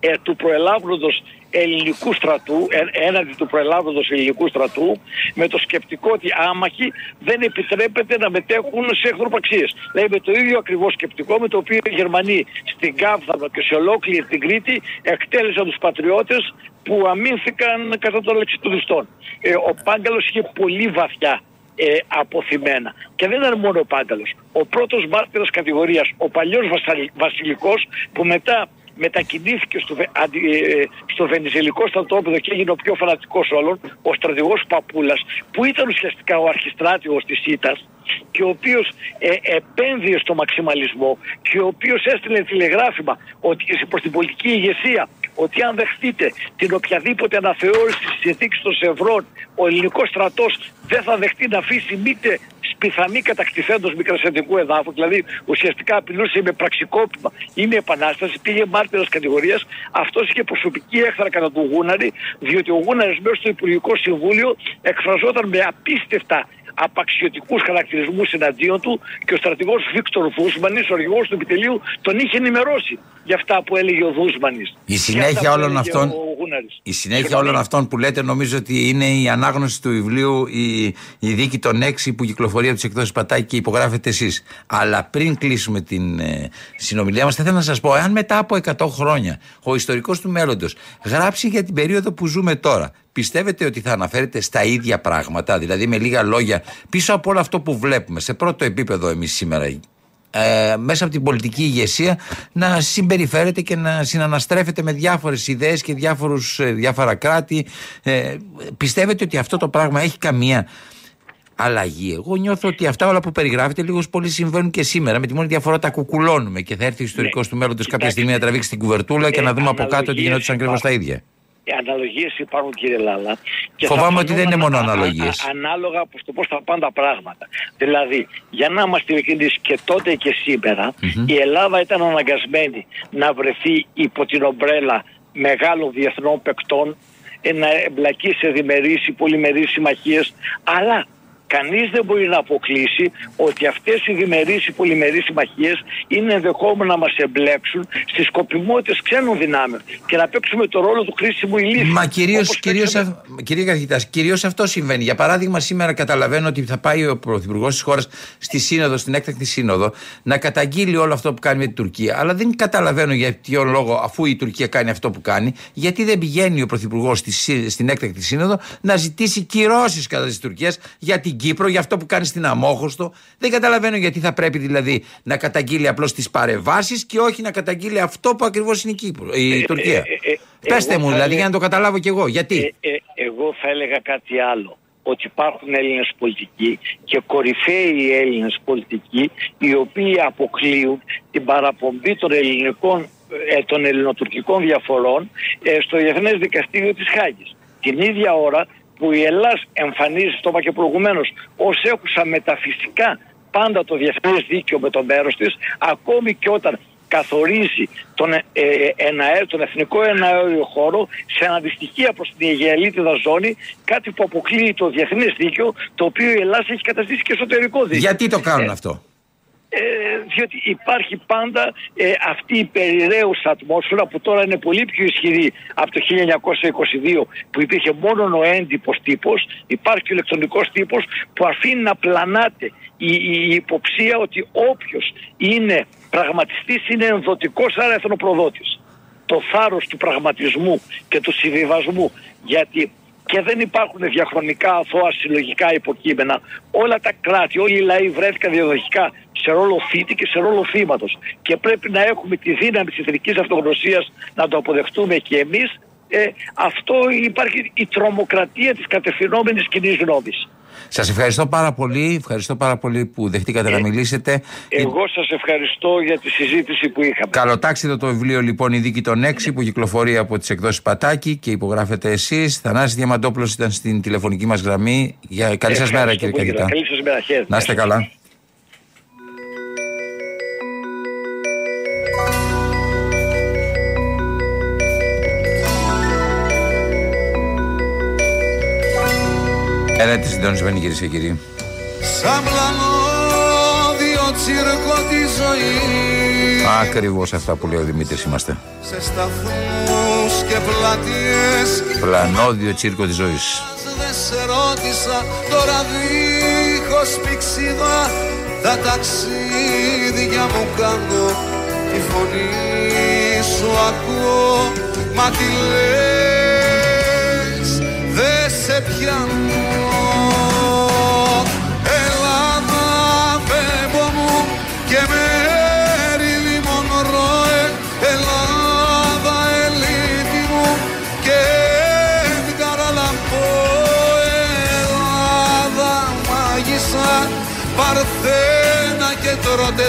ε, του προελάβοντος ελληνικού στρατού, ε, έναντι του προελάβοντος ελληνικού στρατού, με το σκεπτικό ότι άμαχοι δεν επιτρέπεται να μετέχουν σε εχθροπαξίες. Δηλαδή με το ίδιο ακριβώς σκεπτικό με το οποίο οι Γερμανοί στην Κάβδανο και σε ολόκληρη την Κρήτη εκτέλεσαν τους πατριώτες που αμήνθηκαν κατά των λεξιτουδιστών. Ε, ο Πάγκαλος είχε πολύ βαθιά ε, αποθυμένα. Και δεν ήταν μόνο ο Πάγκαλος. Ο πρώτος μάρτυρας κατηγορίας, ο παλιός βασιλικός που μετά μετακινήθηκε στο, αντι, ε, στο βενιζελικό στρατόπεδο και έγινε ο πιο φανατικός όλων, ο στρατηγός Παπούλας, που ήταν ουσιαστικά ο αρχιστράτηγος της ΣΥΤΑΣ και ο οποίος ε, επένδυε στο μαξιμαλισμό και ο οποίος έστειλε τηλεγράφημα ότι, προς την πολιτική ηγεσία ότι αν δεχτείτε την οποιαδήποτε αναθεώρηση της συνθήκης των Σευρών ο ελληνικός στρατός δεν θα δεχτεί να αφήσει μήτε πιθανή κατακτηθέντος μικρασιατικού εδάφου, δηλαδή ουσιαστικά απειλούσε με πραξικόπημα. Ή με επανάσταση, πήγε μάρτυρας κατηγορίας, αυτός είχε προσωπική έχθρα κατά του Γούναρη, διότι ο Γούναρης μέσα στο Υπουργικό Συμβούλιο εκφραζόταν με απίστευτα απαξιωτικούς χαρακτηρισμούς εναντίον του και ο στρατηγός Βίκτορ Δούσμανης, ο αρχηγό του επιτελείου, τον είχε ενημερώσει για αυτά που έλεγε ο Δούσμανης. Η συνέχεια όλων αυτών. Η συνέχεια όλων αυτών που λέτε νομίζω ότι είναι η ανάγνωση του βιβλίου η, η δίκη των έξι που κυκλοφορεί από τις εκδόσεις Πατάκη και υπογράφετε εσείς. Αλλά πριν κλείσουμε την ε, συνομιλία μας, θα ήθελα να σας πω, αν μετά από 100 χρόνια ο ιστορικός του μέλλοντος γράψει για την περίοδο που ζούμε τώρα, πιστεύετε ότι θα αναφέρετε στα ίδια πράγματα, δηλαδή με λίγα λόγια, πίσω από όλο αυτό που βλέπουμε σε πρώτο επίπεδο εμείς σήμερα, ε, μέσα από την πολιτική ηγεσία να συμπεριφέρεται και να συναναστρέφεται με διάφορες ιδέες και διάφορους, ε, διάφορα κράτη. Ε, πιστεύετε ότι αυτό το πράγμα έχει καμία αλλαγή; Εγώ νιώθω ότι αυτά όλα που περιγράφετε λίγο πολύ συμβαίνουν και σήμερα. Με τη μόνη διαφορά τα κουκουλώνουμε και θα έρθει ο ιστορικός ναι. του μέλλοντος κάποια στιγμή να τραβήξει την κουβερτούλα και να δούμε από κάτω ότι γινόταν ακριβώς τα ίδια οι αναλογίες υπάρχουν κύριε Λάλα. Και Φοβάμαι ότι δεν είναι μόνο αναλογίες. ανάλογα από το πώς θα πάνε τα πράγματα. Δηλαδή, για να είμαστε ειλικρινείς και τότε και σημερα η Ελλάδα ήταν αναγκασμένη να βρεθεί υπό την ομπρέλα μεγάλων διεθνών παικτών, να εμπλακεί σε διμερείς ή πολυμερείς συμμαχίες, αλλά κανείς δεν μπορεί να αποκλείσει ότι αυτές οι διμερείς ή πολυμερείς συμμαχίες είναι ενδεχόμενο να μας εμπλέξουν στις σκοπιμότητες ξένων δυνάμεων και να παίξουμε το ρόλο του χρήσιμου ηλίθιου. Μα κυρίως, κυρίως, κύριε καθηγητάς, κυρίως αυτό συμβαίνει. Για παράδειγμα σήμερα καταλαβαίνω ότι θα πάει ο Πρωθυπουργός της χώρας στη Σύνοδο, στην έκτακτη Σύνοδο, να καταγγείλει όλο αυτό που κάνει με την Τουρκία. Αλλά δεν καταλαβαίνω για ποιο λόγο, αφού η Τουρκία κάνει αυτό που κάνει, γιατί δεν πηγαίνει ο Πρωθυπουργός στην έκτακτη Σύνοδο να ζητήσει κυρώσεις κατά της Τουρκίας για την Κύπρο για αυτό που κάνει στην Αμόχωστο. Δεν καταλαβαίνω γιατί θα πρέπει δηλαδή να καταγγείλει απλώς τις παρεμβάσεις και όχι να καταγγείλει αυτό που ακριβώς είναι η, Κύπρο, η ε, Τουρκία. Ε, ε, Πεςτε μου δηλαδή για να το καταλάβω κι εγώ. Γιατί; εγώ θα έλεγα κάτι άλλο ότι υπάρχουν Έλληνες πολιτικοί και κορυφαίοι Έλληνες πολιτικοί οι οποίοι αποκλείουν την παραπομπή των ελληνικών των ελληνοτουρκικών διαφορών στο Διεθνές Δικαστήριο της Χάγης. Την ίδια ώρα που η Ελλάδα εμφανίζει, το είπα και προηγουμένως, ως έχουσα μεταφυσικά πάντα το διεθνές δίκαιο με το μέρος της, ακόμη και όταν καθορίζει τον, ε, ε τον εθνικό εναέριο χώρο σε αντιστοιχεία προς την Αιγαιαλίτιδα ζώνη, κάτι που αποκλείει το διεθνές δίκαιο, το οποίο η Ελλάδα έχει καταστήσει και εσωτερικό δίκαιο. Γιατί το κάνουν ε, αυτό; Ε, διότι υπάρχει πάντα ε, αυτή η περιραίουσα ατμόσφαιρα που τώρα είναι πολύ πιο ισχυρή από το 1922 που υπήρχε μόνο ο έντυπος τύπος, υπάρχει και ο ηλεκτρονικός τύπος που αφήνει να πλανάται η, η υποψία ότι όποιος είναι πραγματιστής είναι ενδοτικός άρα εθνοπροδότης. Το θάρρος του πραγματισμού και του συμβιβασμού γιατί και δεν υπάρχουν διαχρονικά αθώα συλλογικά υποκείμενα. Όλα τα κράτη, όλοι οι λαοί βρέθηκαν διαδοχικά σε ρόλο θήτη και σε ρόλο θύματος. Και πρέπει να έχουμε τη δύναμη της εθνικής αυτογνωσίας να το αποδεχτούμε και εμείς. Ε, αυτό υπάρχει η τρομοκρατία της κατευθυνόμενης κοινής γνώμης. Σας ευχαριστώ πάρα πολύ. Ευχαριστώ πάρα πολύ που δεχτήκατε να ε, μιλήσετε. Εγώ σας ευχαριστώ για τη συζήτηση που είχαμε. Καλοτάξτε το βιβλίο λοιπόν Η Δίκη των Έξι που κυκλοφορεί από τις εκδόσεις Πατάκη και υπογράφετε εσείς. Θανάση Διαμαντόπουλος ήταν στην τηλεφωνική μας γραμμή. Για... Καλή σας μέρα, κύριε Καγιτά. Καλή σας μέρα, χαίρετε. Να είστε καλά. Έλα τη συντονισμένη κυρίες και κύριοι. Σαν πλανόδιο τσίρκο της ζωής. Ακριβώς αυτά που λέει ο Δημήτρης είμαστε. Σε σταθμούς και πλατείε. Πλανόδιο τσίρκο της ζωής. Δεν σε ρώτησα τώρα δίχως πηξίδα. Τα ταξίδια μου κάνω. Τη φωνή σου ακούω. Μα τι λες, δεν σε πιάνω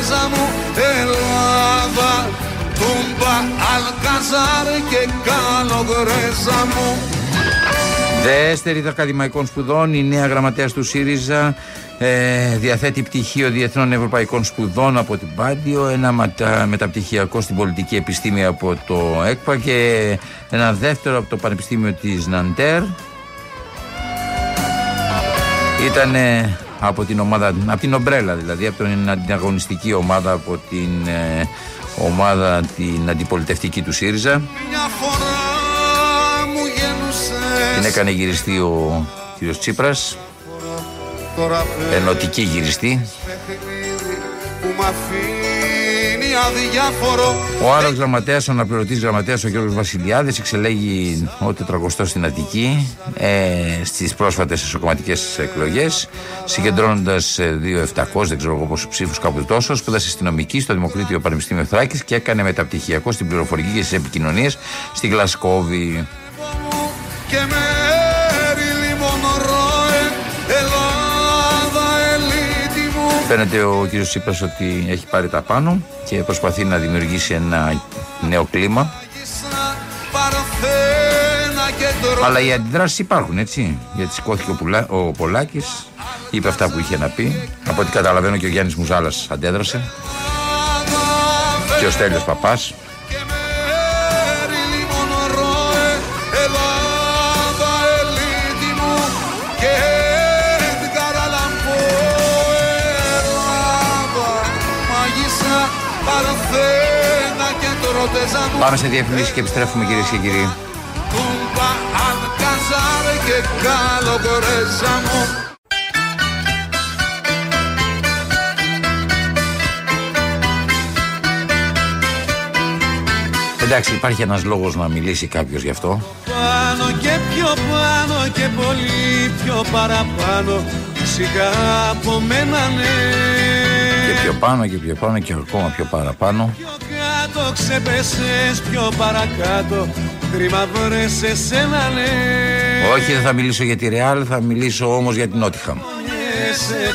τροτεζά μου Ελλάδα Τούμπα, Αλκαζάρ και Καλογρέζα μου Δεύτερη ακαδημαϊκών σπουδών, η νέα γραμματέας του ΣΥΡΙΖΑ ε, διαθέτει πτυχίο Διεθνών Ευρωπαϊκών Σπουδών από την Πάντιο, ένα μετα, μεταπτυχιακό στην πολιτική επιστήμη από το ΕΚΠΑ και ένα δεύτερο από το Πανεπιστήμιο της Ναντέρ. Ήταν από την ομάδα, από την Ομπρέλα δηλαδή, από την αγωνιστική ομάδα, από την ε, ομάδα την αντιπολιτευτική του ΣΥΡΙΖΑ. Την έκανε γυριστή ο κύριος Τσίπρας, ενωτική γυριστή. Ο άλλος γραμματέας, ο αναπληρωτής γραμματέας, ο Γιώργος Βασιλιάδης, εξελέγει ο τετραγωστό στην Αττική ε, στις πρόσφατες εσωκομματικές εκλογές, συγκεντρώνοντας 2.700, δεν ξέρω εγώ πόσους ψήφους, κάπου τόσο. Σπούδασε αστυνομική στο Δημοκρίτιο Πανεπιστήμιο Θράκης και έκανε μεταπτυχιακό στην πληροφορική και στις επικοινωνίες στη Γλασκόβη. Φαίνεται ο κ. Τσίπρας ότι έχει πάρει τα πάνω και προσπαθεί να δημιουργήσει ένα νέο κλίμα. Αλλά οι αντιδράσεις υπάρχουν έτσι. Γιατί σηκώθηκε ο, Πουλά, ο Πολάκης, είπε αυτά που είχε να πει. Από ό,τι καταλαβαίνω και ο Γιάννης Μουζάλας αντέδρασε. Και ο Στέλιος Παπάς. Πάμε σε διαφημίσεις και επιστρέφουμε κυρίες και κύριοι. Εντάξει, υπάρχει ένας λόγος να μιλήσει κάποιος γι' αυτό. Πάνω και πιο πάνω και πολύ πιο παραπάνω Σιγά από μένα ναι Και πιο πάνω και πιο πάνω και ακόμα πιο παραπάνω το ξεπέσες πιο παρακάτω. Κρίμα βρες εσένα ναι. Όχι δεν θα μιλήσω για τη Ρεάλ Θα μιλήσω όμως για την Νότιχαμ.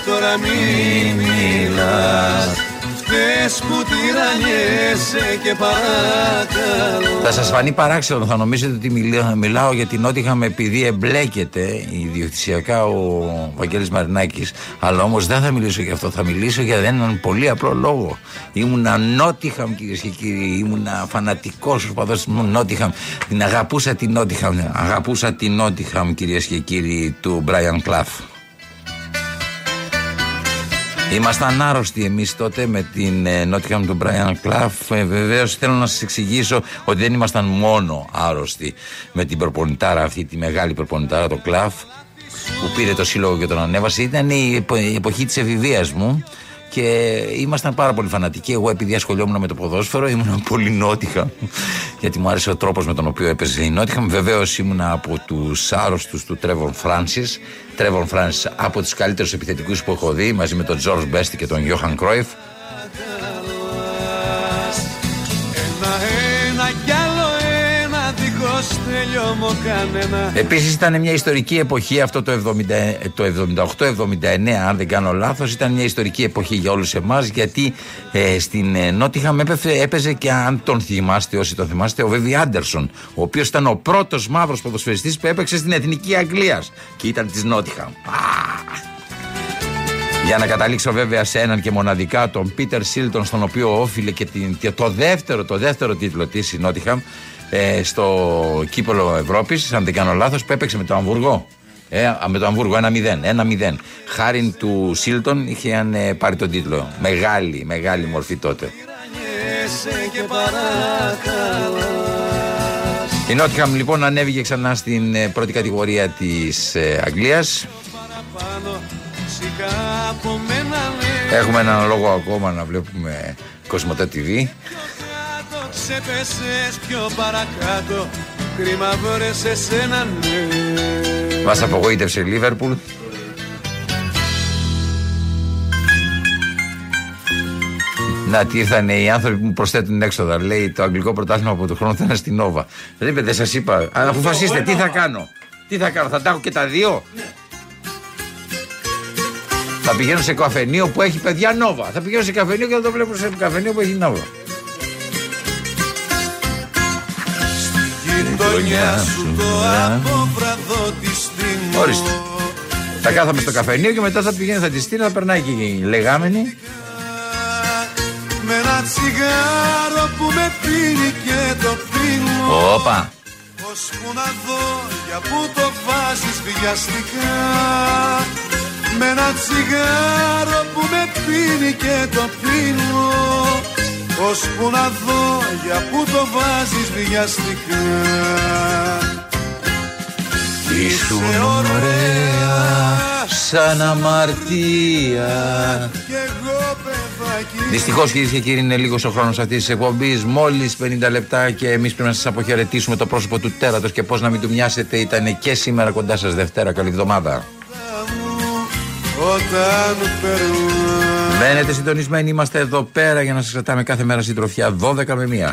Τώρα μη μιλάς Χθες που τυραννιέσαι και παρακαλώ. Θα σας φανεί παράξενο, θα νομίζετε ότι μιλάω για την Νότιχαμ επειδή εμπλέκεται ιδιοκτησιακά ο Βαγγέλης Μαρινάκης. Αλλά όμως δεν θα μιλήσω για αυτό, θα μιλήσω για έναν πολύ απλό λόγο. Ήμουνα Νότιχαμ κυρίες και κύριοι ήμουνα φανατικός οπαδός της Νότιχαμ. Την αγαπούσα την Νότιχαμ αγαπούσα την Νότιχαμ κυρίες και κύριοι του Μπράιαν Κλαφ Ήμασταν άρρωστοι εμείς τότε με την ε, Νότιχαμ του Μπράιαν Κλαφ. Ε, Βεβαίως θέλω να σας εξηγήσω ότι δεν ήμασταν μόνο άρρωστοι με την προπονητάρα αυτή, τη μεγάλη προπονητάρα, το Κλαφ, που πήρε το σύλλογο και τον ανέβασε. Ήταν η εποχή της εφηβείας μου και ήμασταν πάρα πολύ φανατικοί. Εγώ, επειδή ασχολιόμουν με το ποδόσφαιρο, ήμουν πολύ νότιχα. Γιατί μου άρεσε ο τρόπος με τον οποίο έπαιζε η νότιχα. Βεβαίως ήμουν από τους άρρωστους του Τρέβον Φράνσις. Τρέβον Φράνσις από τους καλύτερους επιθετικούς που έχω δει, μαζί με τον Τζορτ Μπέστη και τον Γιώχαν Κρόιφ. Επίσης ήταν μια ιστορική εποχή αυτό το, 70, το 78-79, αν δεν κάνω λάθος. Ήταν μια ιστορική εποχή για όλους εμάς γιατί ε, στην ε, Νότιχαμ έπαιζε και αν τον θυμάστε, όσοι τον θυμάστε, ο Βέβι Άντερσον, ο οποίος ήταν ο πρώτος μαύρος ποδοσφαιριστής που έπαιξε στην εθνική Αγγλίας και ήταν της Νότιχαμ. Για να καταλήξω βέβαια σε έναν και μοναδικά τον Πίτερ Σίλτον, στον οποίο όφιλε και, την, και το δεύτερο, το δεύτερο τίτλο της η Νότιχαμ ε, στο κύπελο Ευρώπης, αν δεν κάνω λάθος, που έπαιξε με το Αμβούργο. Ε, με το Αμβούργο 1-0. 1-0. Χάριν του Σίλτον είχε ε, πάρει τον τίτλο. Μεγάλη, μεγάλη μορφή τότε. Η Νότιχαμ λοιπόν ανέβηκε ξανά στην ε, πρώτη κατηγορία της ε, Αγγλίας Έχουμε έναν λόγο ακόμα να βλέπουμε Κοσμοτέ TV Ξεπέσες πιο παρακάτω Κρίμα βρες εσένα ναι Μας απογοήτευσε η Λίβερπουλ Να, τι ήρθαν οι άνθρωποι που μου προσθέτουν έξοδα. Λέει το αγγλικό πρωτάθλημα από τον χρόνο θα είναι στην Νόβα. Δεν είπε, δεν σας είπα. Αποφασίστε, τι θα κάνω; Τι θα κάνω, θα τα έχω και τα δύο; Θα πηγαίνω σε καφενείο που έχει παιδιά Νόβα. Θα πηγαίνω σε καφενείο και θα το βλέπω σε καφενείο που έχει Νόβα. Γειτονιά σου το απόβραδο της στιγμή. Ορίστε. Θα κάθαμε στο καφενείο και μετά θα πηγαίνει, θα τη στείλει, θα περνάει και η λεγάμενη. Με ένα τσιγάρο που με πίνει και το πίνω. Όπα. Πώς που να δω για που το βάζεις βιαστικά Με ένα τσιγάρο που με πίνει και το πίνω που να δω για που το βάζεις βιαστικά Ήσουν ωραία σαν αμαρτία Δυστυχώς κυρίες και κύριοι, είναι λίγος ο χρόνος αυτής της εκπομπής. Μόλις 50 λεπτά και εμείς πρέπει να σας αποχαιρετήσουμε το πρόσωπο του τέρατος και πώς να μην του μοιάσετε. Ήταν και σήμερα κοντά σας Δευτέρα. Καλή εβδομάδα. Όταν Μένετε συντονισμένοι, είμαστε εδώ πέρα για να σας κρατάμε κάθε μέρα συντροφιά 12 με 1.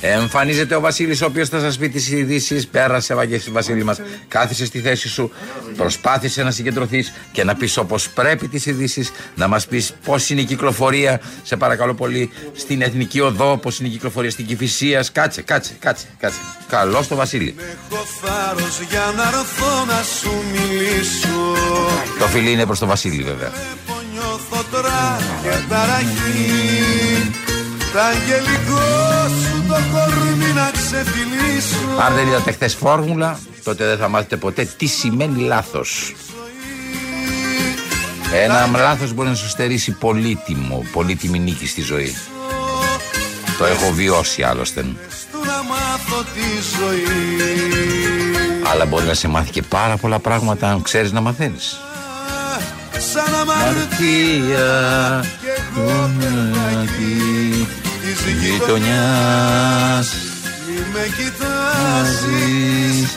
Εμφανίζεται ο Βασίλης, ο οποίος θα σας πει τις ειδήσεις. Πέρασε, Βασίλη μας. Κάθισε στη θέση σου. Προσπάθησε να συγκεντρωθείς και να πεις όπως πρέπει τις ειδήσεις. Να μας πεις πώς είναι η κυκλοφορία, σε παρακαλώ πολύ, στην Εθνική Οδό, πώς είναι η κυκλοφορία στην Κυφυσίας. Κάτσε, κάτσε, κάτσε. κάτσε. Καλώ το Βασίλη. για να να σου μιλήσω. Το φιλί είναι προς το Βασίλη, βέβαια. Και ταραχή τα αγγελικό σου το κορμί να ξεφυλίσω Αν δεν είδατε χθες φόρμουλα τότε δεν θα μάθετε ποτέ τι σημαίνει λάθος ένα λάθος μπορεί να σου στερήσει πολύτιμο, πολύτιμη νίκη στη ζωή. Το έχω βιώσει άλλωστε. Αλλά μπορεί να σε μάθει και πάρα πολλά πράγματα αν ξέρεις να μαθαίνεις. Σαν αμαρτία και εγώ της γειτονιάς Μη με κοιτάζεις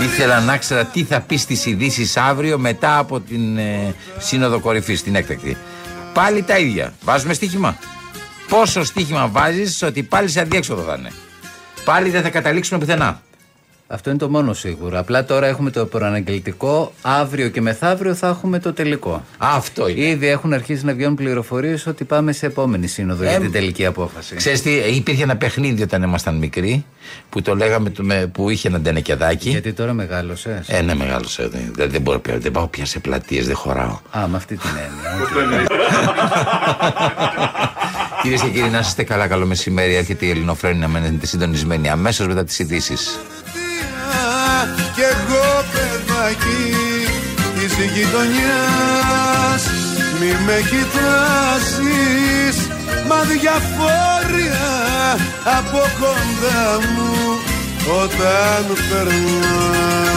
Ήθελα να ξέρω τι θα πεις στις ειδήσεις αύριο μετά από την ε, Σύνοδο Κορυφής, την έκτακτη. Πάλι τα ίδια. Βάζουμε στοίχημα. Πόσο στοίχημα βάζεις ότι πάλι σε αντιέξοδο θα είναι. Πάλι δεν θα καταλήξουμε πουθενά. Αυτό είναι το μόνο σίγουρο. Απλά τώρα έχουμε το προαναγγελτικό. Αύριο και μεθαύριο θα έχουμε το τελικό. Αυτό είναι. Ήδη έχουν αρχίσει να βγαίνουν πληροφορίες ότι πάμε σε επόμενη σύνοδο για Ε, την τελική απόφαση. Ξέρεις τι, υπήρχε ένα παιχνίδι όταν ήμασταν μικροί που το λέγαμε το με- που είχε ένα ντενεκεδάκι. Γιατί τώρα μεγάλωσες. Ε, ναι, μεγάλο. Δεν, δεν, μπορώ, πια, δεν πάω πια σε πλατείες, δεν χωράω. Α, με αυτή την έννοια. Κυρίες και κύριοι, να είστε καλά. Καλό μεσημέρι. Έρχεται η Ελληνοφρένη να μένετε συντονισμένοι αμέσως μετά τις ειδήσεις. Κι εγώ παιδάκι της γειτονιάς Μη με κοιτάζεις Μα διαφόρια από κοντά μου Όταν περνάς